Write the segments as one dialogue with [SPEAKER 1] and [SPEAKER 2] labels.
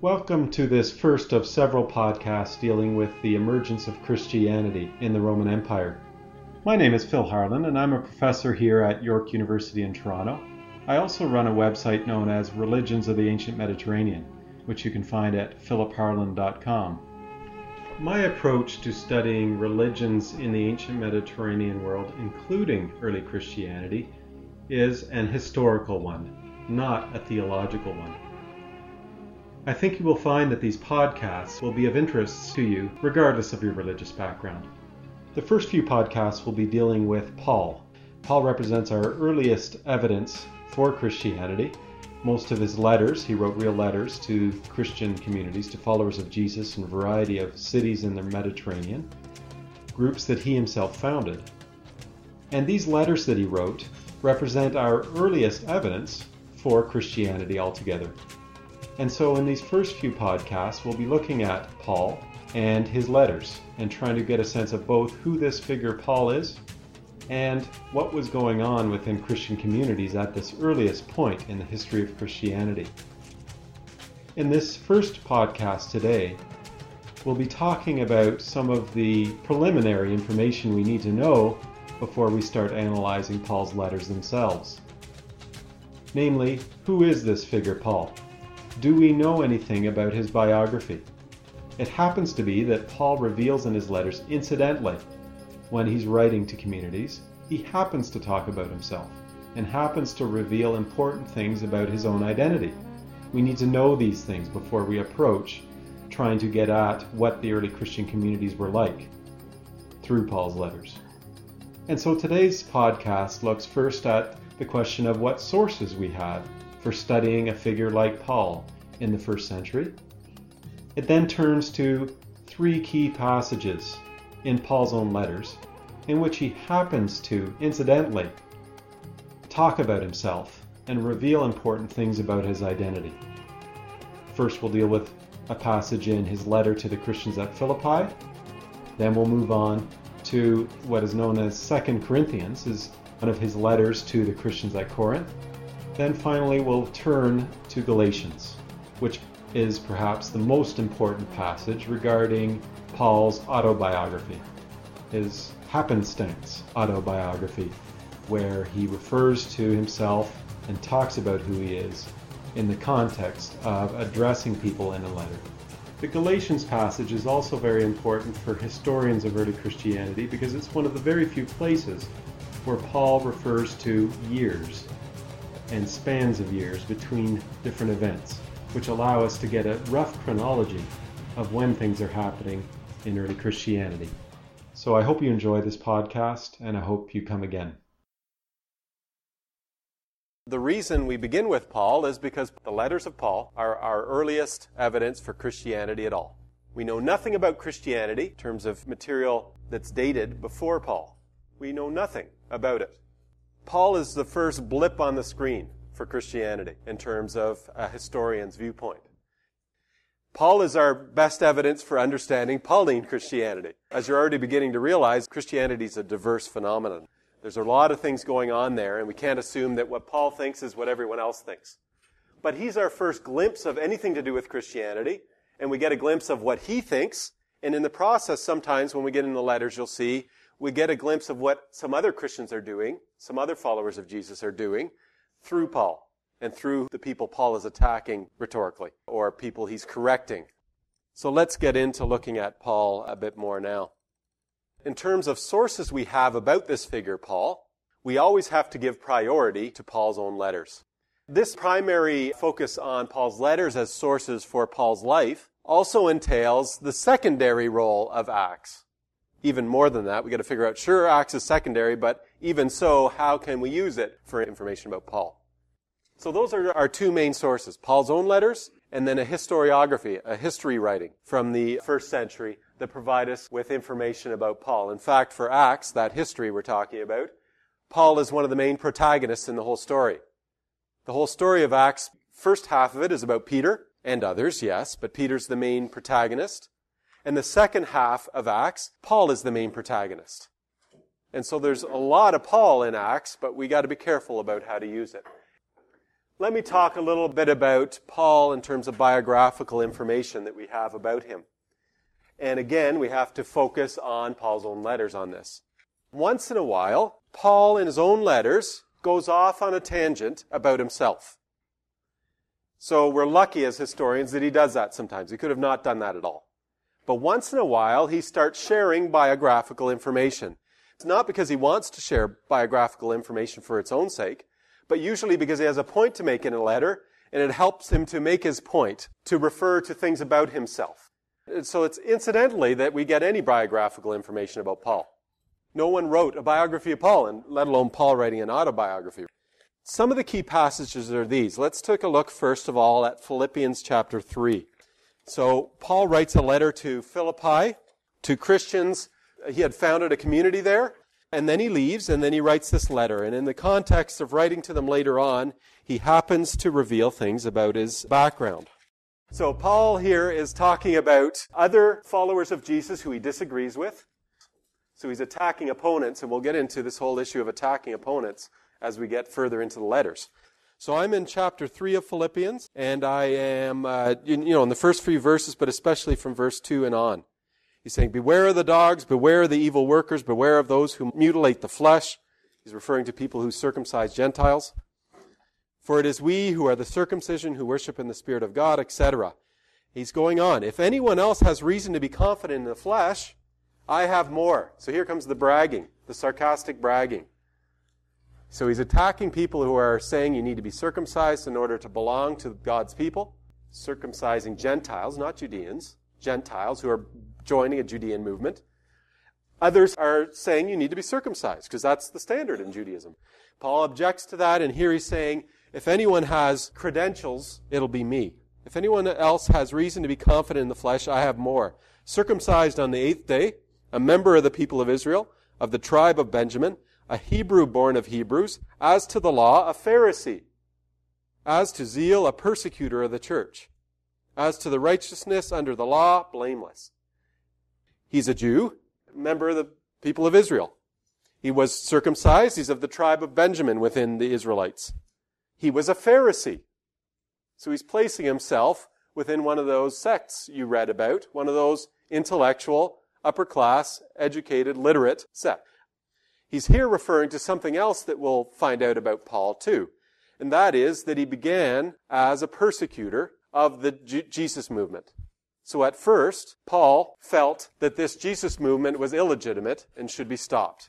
[SPEAKER 1] Welcome to this first of several podcasts dealing with the emergence of Christianity in the Roman Empire. My name is Phil Harland, and I'm a professor here at York University in Toronto. I also run a website known as Religions of the Ancient Mediterranean, which you can find at philipharland.com. My approach to studying religions in the ancient Mediterranean world, including early Christianity, is an historical one, not a theological one. I think you will find that these podcasts will be of interest to you regardless of your religious background. The first few podcasts will be dealing with Paul. Paul represents our earliest evidence for Christianity. Most of his letters, he wrote real letters to Christian communities, to followers of Jesus in a variety of cities in the Mediterranean, groups that he himself founded. And these letters that he wrote represent our earliest evidence for Christianity altogether. And so, in these first few podcasts, we'll be looking at Paul and his letters and trying to get a sense of both who this figure Paul is and what was going on within Christian communities at this earliest point in the history of Christianity. In this first podcast today, we'll be talking about some of the preliminary information we need to know before we start analyzing Paul's letters themselves. Namely, who is this figure Paul? Do we know anything about his biography? It happens to be that Paul reveals in his letters incidentally, when he's writing to communities, he happens to talk about himself and happens to reveal important things about his own identity. We need to know these things before we approach trying to get at what the early Christian communities were like through Paul's letters. And so today's podcast looks first at the question of what sources we have for studying a figure like Paul in the first century. It then turns to three key passages in Paul's own letters in which he happens to, incidentally, talk about himself and reveal important things about his identity. First, we'll deal with a passage in his letter to the Christians at Philippi. Then we'll move on to what is known as Second Corinthians, is one of his letters to the Christians at Corinth. Then finally, we'll turn to Galatians, which is perhaps the most important passage regarding Paul's autobiography, his happenstance autobiography, where he refers to himself and talks about who he is in the context of addressing people in a letter. The Galatians passage is also very important for historians of early Christianity because it's one of the very few places where Paul refers to years and spans of years between different events, which allow us to get a rough chronology of when things are happening in early Christianity. So I hope you enjoy this podcast and I hope you come again.
[SPEAKER 2] The reason we begin with Paul is because the letters of Paul are our earliest evidence for Christianity at all. We know nothing about Christianity in terms of material that's dated before Paul. We know nothing about it. Paul is the first blip on the screen for Christianity in terms of a historian's viewpoint. Paul is our best evidence for understanding Pauline Christianity. As you're already beginning to realize, Christianity is a diverse phenomenon. There's a lot of things going on there, and we can't assume that what Paul thinks is what everyone else thinks. But he's our first glimpse of anything to do with Christianity, and we get a glimpse of what he thinks. And in the process, sometimes when we get in the letters, you'll see we get a glimpse of what some other Christians are doing, some other followers of Jesus are doing through Paul and through the people Paul is attacking rhetorically or people he's correcting. So let's get into looking at Paul a bit more now. In terms of sources we have about this figure, Paul, we always have to give priority to Paul's own letters. This primary focus on Paul's letters as sources for Paul's life also entails the secondary role of Acts even more than that. We got to figure out, sure, Acts is secondary, but even so, how can we use it for information about Paul? So those are our two main sources, Paul's own letters and then a historiography, a history writing from the first century that provide us with information about Paul. In fact, for Acts, that history we're talking about, Paul is one of the main protagonists in the whole story. The whole story of Acts, first half of it is about Peter and others, yes, but Peter's the main protagonist. And the second half of Acts, Paul is the main protagonist. And so there's a lot of Paul in Acts, but we got to be careful about how to use it.
[SPEAKER 1] let me talk a little bit about Paul in terms of biographical information that we have about him. And again, we have to focus on Paul's own letters on this. Once in a while, Paul in his own letters goes off on a tangent about himself. So we're lucky as historians that he does that sometimes. He could have not done that at all. But once in a while, he starts sharing biographical information. It's not because he wants to share biographical information for its own sake, but usually because he has a point to make in a letter, and it helps him to make his point, to refer to things about himself. And so it's incidentally that we get any biographical information about Paul. No one wrote a biography of Paul, and let alone Paul writing an autobiography. Some of the key passages are these. Let's take a look first of all at Philippians chapter 3. So Paul writes a letter to Philippi, to Christians. He had founded a community there, and then he leaves, and then he writes this letter. And in the context of writing to them later on, he happens to reveal things about his background. So Paul here is talking about other followers of Jesus who he disagrees with. So he's attacking opponents, and we'll get into this whole issue of attacking opponents as we get further into the letters. So I'm in chapter 3 of Philippians, and I am, uh, you, you know, in the first few verses, but especially from verse 2 and on. He's saying, Beware of the dogs, beware of the evil workers, beware of those who mutilate the flesh. He's referring to people who circumcise Gentiles. For it is we who are the circumcision who worship in the Spirit of God, etc. He's going on. If anyone else has reason to be confident in the flesh, I have more. So here comes the bragging, the sarcastic bragging. So he's attacking people who are saying you need to be circumcised in order to belong to God's people, circumcising Gentiles, not Judeans, Gentiles who are joining a Judean movement. Others are saying you need to be circumcised because that's the standard in Judaism. Paul objects to that, and here he's saying, if anyone has credentials, it'll be me. If anyone else has reason to be confident in the flesh, I have more. Circumcised on the eighth day, a member of the people of Israel, of the tribe of Benjamin, a Hebrew born of Hebrews, as to the law, a Pharisee, as to zeal, a persecutor of the church, as to the righteousness under the law, blameless. He's a Jew, member of the people of Israel. He was circumcised. He's of the tribe of Benjamin within the Israelites. He was a Pharisee. So he's placing himself within one of those sects you read about, one of those intellectual, upper class, educated, literate sects. He's here referring to something else that we'll find out about Paul too. And that is that he began as a persecutor of the G- Jesus movement. So at first, Paul felt that this Jesus movement was illegitimate and should be stopped.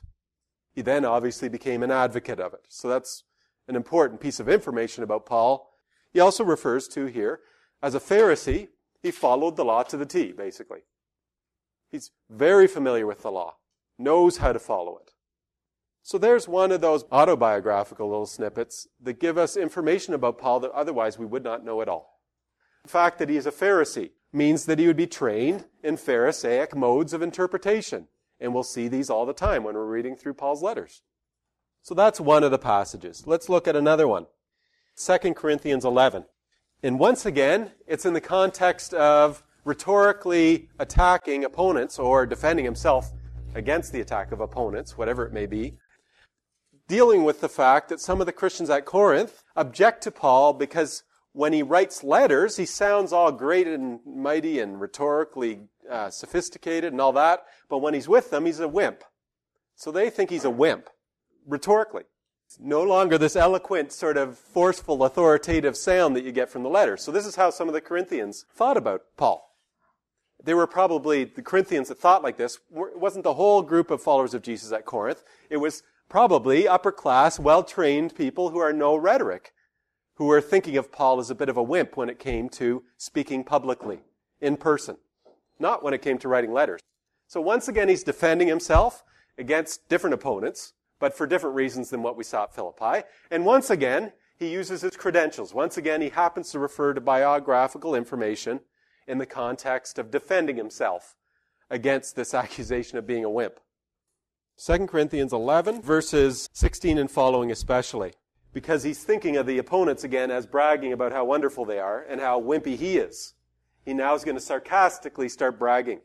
[SPEAKER 1] He then obviously became an advocate of it. So that's an important piece of information about Paul. He also refers to here, as a Pharisee, he followed the law to the T, basically. He's very familiar with the law, knows how to follow it. So there's one of those autobiographical little snippets that give us information about Paul that otherwise we would not know at all. The fact that he is a Pharisee means that he would be trained in Pharisaic modes of interpretation. And we'll see these all the time when we're reading through Paul's letters. So that's one of the passages. Let's look at another one. 2 Corinthians 11. And once again, it's in the context of rhetorically attacking opponents or defending himself against the attack of opponents, whatever it may be dealing with the fact that some of the Christians at Corinth object to Paul because when he writes letters, he sounds all great and mighty and rhetorically uh, sophisticated and all that, but when he's with them, he's a wimp. So they think he's a wimp, rhetorically. It's no longer this eloquent, sort of forceful, authoritative sound that you get from the letters. So this is how some of the Corinthians thought about Paul. They were probably the Corinthians that thought like this. It wasn't the whole group of followers of Jesus at Corinth. It was probably upper class, well trained people who are no rhetoric, who were thinking of Paul as a bit of a wimp when it came to speaking publicly, in person, not when it came to writing letters. So once again, he's defending himself against different opponents, but for different reasons than what we saw at Philippi. And once again, he uses his credentials. Once again, he happens to refer to biographical information in the context of defending himself against this accusation of being a wimp. 2 Corinthians 11, verses 16 and following especially. Because he's thinking of the opponents again as bragging about how wonderful they are and how wimpy he is. He now is going to sarcastically start bragging.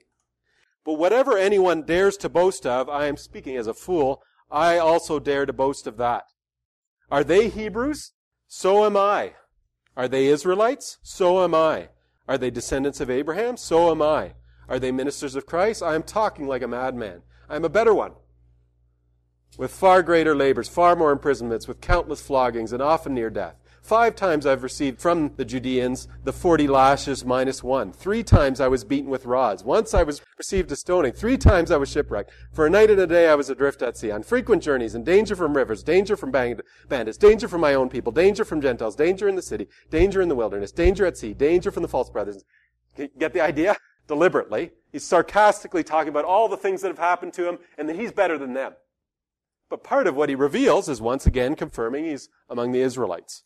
[SPEAKER 1] But whatever anyone dares to boast of, I am speaking as a fool, I also dare to boast of that. Are they Hebrews? So am I. Are they Israelites? So am I. Are they descendants of Abraham? So am I. Are they ministers of Christ? I am talking like a madman. I am a better one. With far greater labors, far more imprisonments, with countless floggings, and often near death. Five times I've received from the Judeans the forty lashes minus one. Three times I was beaten with rods. Once I was received a stoning. Three times I was shipwrecked. For a night and a day I was adrift at sea, on frequent journeys, in danger from rivers, danger from bandits, danger from my own people, danger from Gentiles, danger in the city, danger in the wilderness, danger at sea, danger from the false brothers. Get the idea? Deliberately. He's sarcastically talking about all the things that have happened to him and that he's better than them. But part of what he reveals is once again confirming he's among the Israelites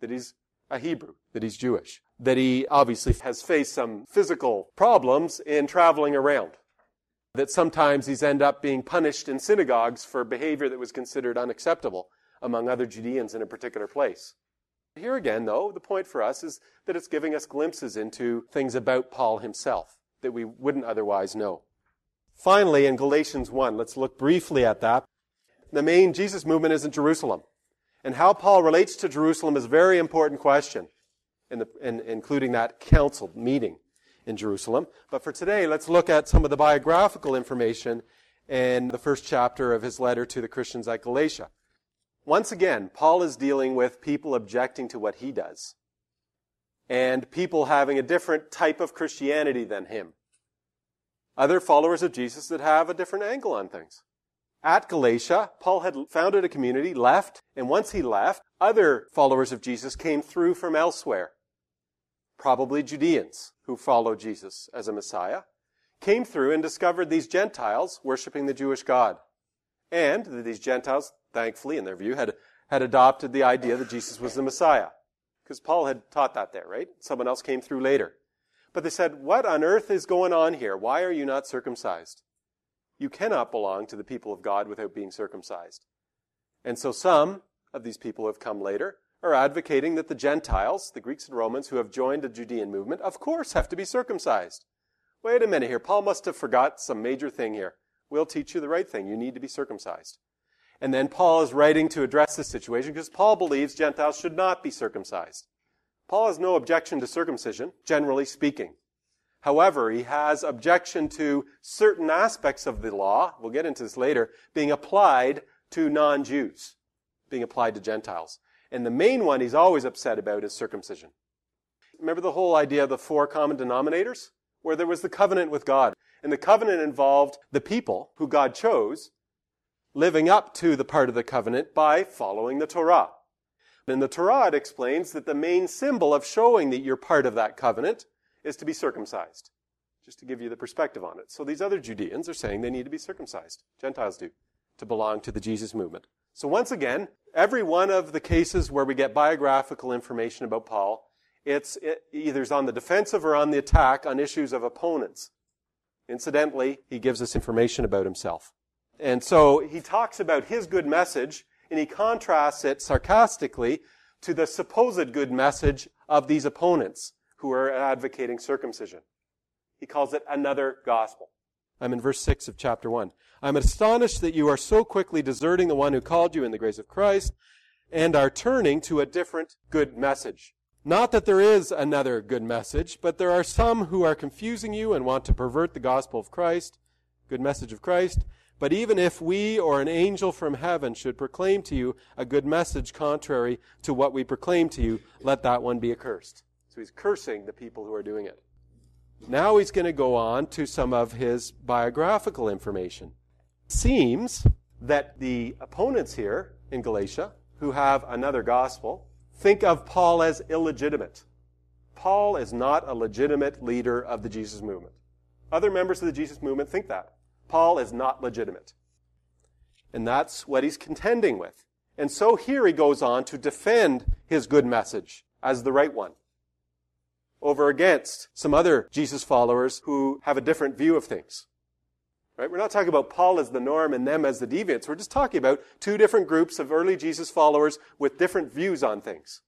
[SPEAKER 1] that he's a Hebrew, that he's Jewish, that he obviously has faced some physical problems in traveling around, that sometimes he's end up being punished in synagogues for behavior that was considered unacceptable among other Judeans in a particular place. Here again, though, the point for us is that it's giving us glimpses into things about Paul himself that we wouldn't otherwise know. Finally, in Galatians 1, let's look briefly at that. The main Jesus movement is in Jerusalem. And how Paul relates to Jerusalem is a very important question, in the, in, including that council meeting in Jerusalem. But for today, let's look at some of the biographical information in the first chapter of his letter to the Christians at Galatia. Once again, Paul is dealing with people objecting to what he does and people having a different type of Christianity than him. Other followers of Jesus that have a different angle on things. At Galatia, Paul had founded a community, left, and once he left, other followers of Jesus came through from elsewhere. Probably Judeans who followed Jesus as a Messiah, came through and discovered these Gentiles worshiping the Jewish God. And that these Gentiles, thankfully, in their view, had, had adopted the idea that Jesus was the Messiah. Because Paul had taught that there, right? Someone else came through later. But they said, what on earth is going on here? Why are you not circumcised? You cannot belong to the people of God without being circumcised. And so some of these people who have come later are advocating that the Gentiles, the Greeks and Romans who have joined the Judean movement, of course have to be circumcised. Wait a minute here. Paul must have forgot some major thing here. We'll teach you the right thing. You need to be circumcised. And then Paul is writing to address this situation because Paul believes Gentiles should not be circumcised. Paul has no objection to circumcision, generally speaking. However, he has objection to certain aspects of the law, we'll get into this later, being applied to non-Jews, being applied to Gentiles. And the main one he's always upset about is circumcision. Remember the whole idea of the four common denominators? Where there was the covenant with God. And the covenant involved the people who God chose living up to the part of the covenant by following the Torah. In the Torah, it explains that the main symbol of showing that you're part of that covenant is to be circumcised. Just to give you the perspective on it. So these other Judeans are saying they need to be circumcised. Gentiles do. To belong to the Jesus movement. So once again, every one of the cases where we get biographical information about Paul, it's it either on the defensive or on the attack on issues of opponents. Incidentally, he gives us information about himself. And so he talks about his good message and he contrasts it sarcastically to the supposed good message of these opponents who are advocating circumcision. He calls it another gospel. I'm in verse 6 of chapter 1. I'm astonished that you are so quickly deserting the one who called you in the grace of Christ and are turning to a different good message. Not that there is another good message, but there are some who are confusing you and want to pervert the gospel of Christ, good message of Christ. But even if we or an angel from heaven should proclaim to you a good message contrary to what we proclaim to you, let that one be accursed. So he's cursing the people who are doing it. Now he's going to go on to some of his biographical information. Seems that the opponents here in Galatia, who have another gospel, think of Paul as illegitimate. Paul is not a legitimate leader of the Jesus movement. Other members of the Jesus movement think that. Paul is not legitimate. And that's what he's contending with. And so here he goes on to defend his good message as the right one over against some other Jesus followers who have a different view of things. Right? We're not talking about Paul as the norm and them as the deviants. We're just talking about two different groups of early Jesus followers with different views on things.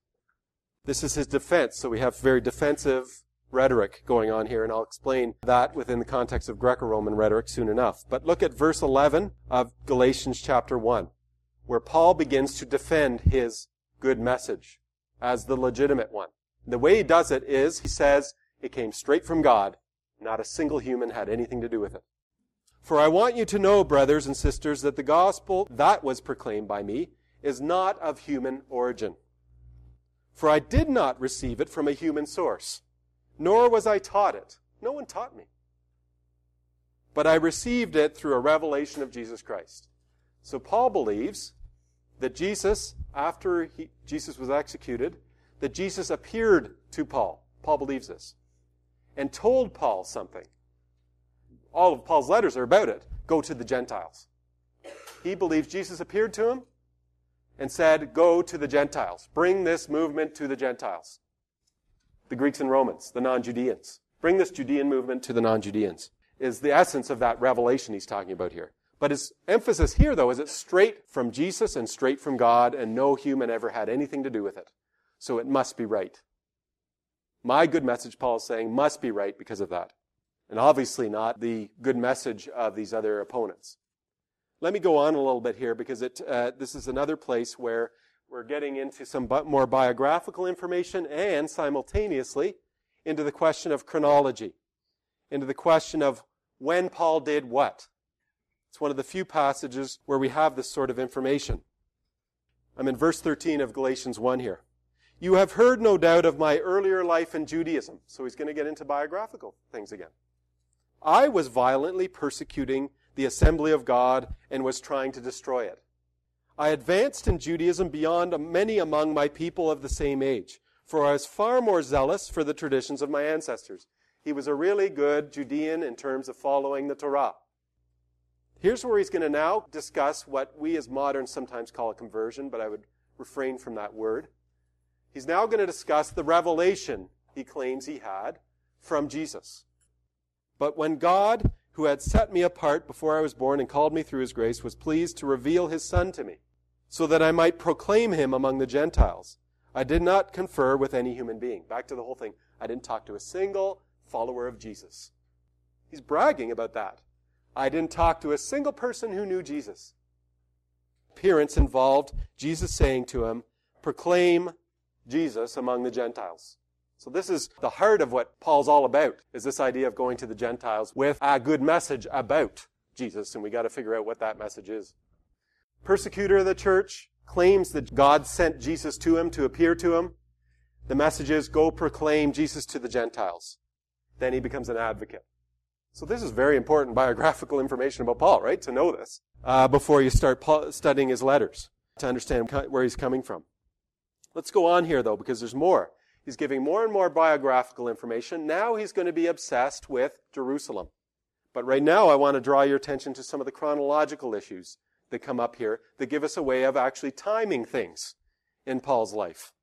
[SPEAKER 1] This is his defense, so we have very defensive rhetoric going on here, and I'll explain that within the context of Greco-Roman rhetoric soon enough. But look at verse 11 of Galatians chapter 1, where Paul begins to defend his good message as the legitimate one. The way he does it is he says it came straight from God. Not a single human had anything to do with it. For I want you to know, brothers and sisters, that the gospel that was proclaimed by me is not of human origin. For I did not receive it from a human source, nor was I taught it. No one taught me. But I received it through a revelation of Jesus Christ. So Paul believes that Jesus, after he, Jesus was executed, that Jesus appeared to Paul. Paul believes this. And told Paul something. All of Paul's letters are about it. Go to the Gentiles. He believes Jesus appeared to him and said, Go to the Gentiles. Bring this movement to the Gentiles. The Greeks and Romans, the non Judeans. Bring this Judean movement to the non Judeans, is the essence of that revelation he's talking about here. But his emphasis here, though, is it's straight from Jesus and straight from God, and no human ever had anything to do with it. So it must be right. My good message, Paul is saying, must be right because of that. And obviously not the good message of these other opponents. Let me go on a little bit here because it, uh, this is another place where we're getting into some more biographical information and simultaneously into the question of chronology, into the question of when Paul did what. It's one of the few passages where we have this sort of information. I'm in verse 13 of Galatians 1 here. You have heard, no doubt, of my earlier life in Judaism. So he's going to get into biographical things again. I was violently persecuting the assembly of God and was trying to destroy it. I advanced in Judaism beyond many among my people of the same age, for I was far more zealous for the traditions of my ancestors. He was a really good Judean in terms of following the Torah. Here's where he's going to now discuss what we as moderns sometimes call a conversion, but I would refrain from that word. He's now going to discuss the revelation he claims he had from Jesus. But when God, who had set me apart before I was born and called me through his grace, was pleased to reveal his Son to me, so that I might proclaim him among the Gentiles, I did not confer with any human being. Back to the whole thing. I didn't talk to a single follower of Jesus. He's bragging about that. I didn't talk to a single person who knew Jesus. Appearance involved Jesus saying to him, proclaim Jesus among the Gentiles. So this is the heart of what Paul's all about, is this idea of going to the Gentiles with a good message about Jesus, and we got to figure out what that message is. Persecutor of the church claims that God sent Jesus to him to appear to him. The message is, go proclaim Jesus to the Gentiles. Then he becomes an advocate. So this is very important biographical information about Paul, right? To know this uh, before you start studying his letters to understand where he's coming from. Let's go on here though, because there's more. He's giving more and more biographical information. Now he's going to be obsessed with Jerusalem. But right now I want to draw your attention to some of the chronological issues that come up here that give us a way of actually timing things in Paul's life.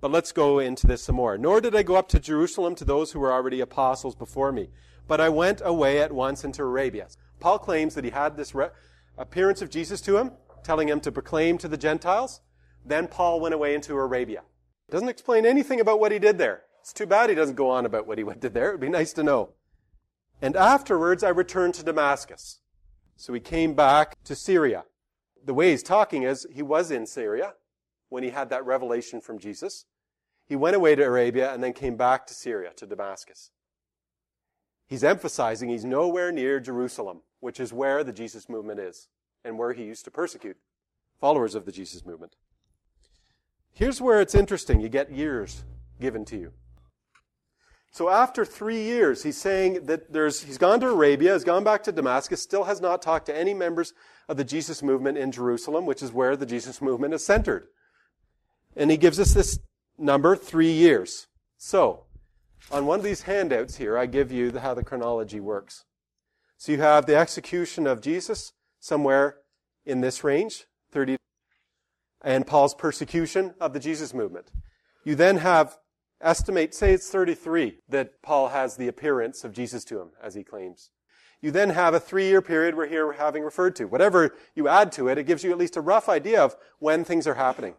[SPEAKER 1] But let's go into this some more. Nor did I go up to Jerusalem to those who were already apostles before me, but I went away at once into Arabia. Paul claims that he had this re- appearance of Jesus to him, telling him to proclaim to the Gentiles. Then Paul went away into Arabia. Doesn't explain anything about what he did there. It's too bad he doesn't go on about what he did there. It would be nice to know. And afterwards I returned to Damascus. So he came back to Syria. The way he's talking is he was in Syria when he had that revelation from Jesus. He went away to Arabia and then came back to Syria, to Damascus. He's emphasizing he's nowhere near Jerusalem, which is where the Jesus movement is and where he used to persecute followers of the Jesus movement. Here's where it's interesting. You get years given to you. So after three years, he's saying that there's, he's gone to Arabia, has gone back to Damascus, still has not talked to any members of the Jesus movement in Jerusalem, which is where the Jesus movement is centered. And he gives us this number, three years. So, on one of these handouts here, I give you how the chronology works. So you have the execution of Jesus somewhere in this range, 30, and Paul's persecution of the Jesus movement. You then have, estimate, say it's 33 that Paul has the appearance of Jesus to him, as he claims. You then have a three year period we're here having referred to. Whatever you add to it, it gives you at least a rough idea of when things are happening,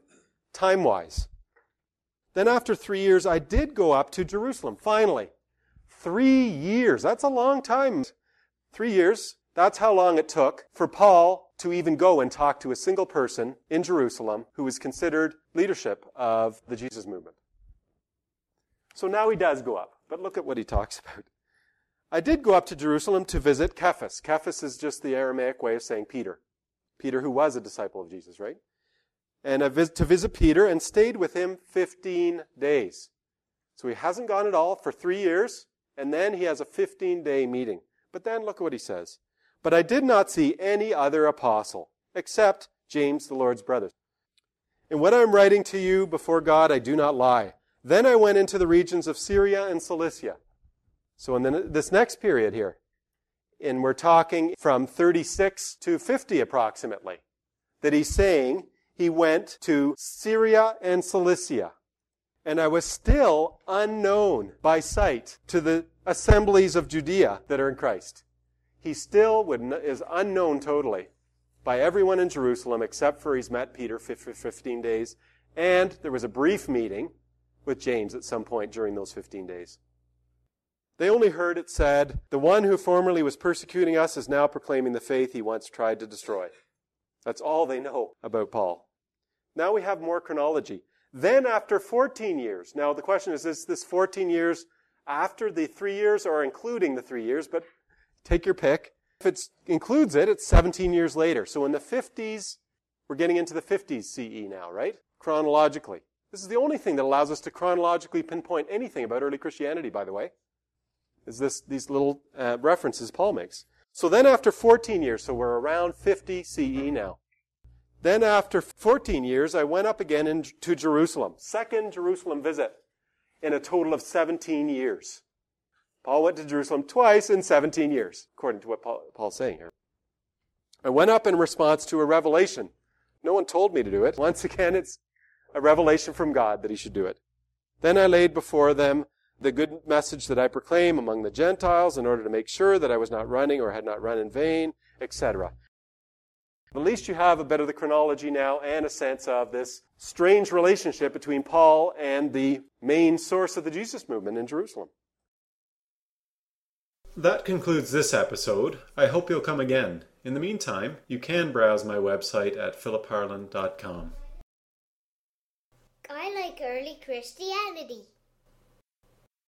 [SPEAKER 1] time wise. Then after three years, I did go up to Jerusalem, finally. Three years. That's a long time. Three years. That's how long it took for Paul to even go and talk to a single person in Jerusalem who was considered leadership of the Jesus movement. So now he does go up, but look at what he talks about. I did go up to Jerusalem to visit Cephas. Cephas is just the Aramaic way of saying Peter. Peter, who was a disciple of Jesus, right? And to visit Peter and stayed with him 15 days. So he hasn't gone at all for three years, and then he has a 15 day meeting. But then look at what he says. But I did not see any other apostle, except James, the Lord's brother. In what I am writing to you before God, I do not lie. Then I went into the regions of Syria and Cilicia. So in the, this next period here, and we're talking from 36 to 50 approximately, that he's saying he went to Syria and Cilicia and I was still unknown by sight to the assemblies of Judea that are in Christ. He still would, is unknown totally by everyone in Jerusalem except for he's met Peter for 15 days, and there was a brief meeting with James at some point during those 15 days. They only heard it said, The one who formerly was persecuting us is now proclaiming the faith he once tried to destroy. That's all they know about Paul. Now we have more chronology. Then after 14 years, now the question is, is this 14 years after the three years or including the three years? But take your pick. If it includes it, it's 17 years later. So in the 50s, we're getting into the 50s CE now, right? Chronologically. This is the only thing that allows us to chronologically pinpoint anything about early Christianity, by the way, is this, these little uh, references Paul makes. So then after 14 years, so we're around 50 CE now. Then, after 14 years, I went up again in, to Jerusalem. Second Jerusalem visit in a total of 17 years. Paul went to Jerusalem twice in 17 years, according to what Paul, Paul's saying here. I went up in response to a revelation. No one told me to do it. Once again, it's a revelation from God that he should do it. Then I laid before them the good message that I proclaim among the Gentiles in order to make sure that I was not running or had not run in vain, etc. At least you have a bit of the chronology now and a sense of this strange relationship between Paul and the main source of the Jesus movement in Jerusalem.
[SPEAKER 3] That concludes this episode. I hope you'll come again. In the meantime, you can browse my website at philipharland.com.
[SPEAKER 4] I like early Christianity.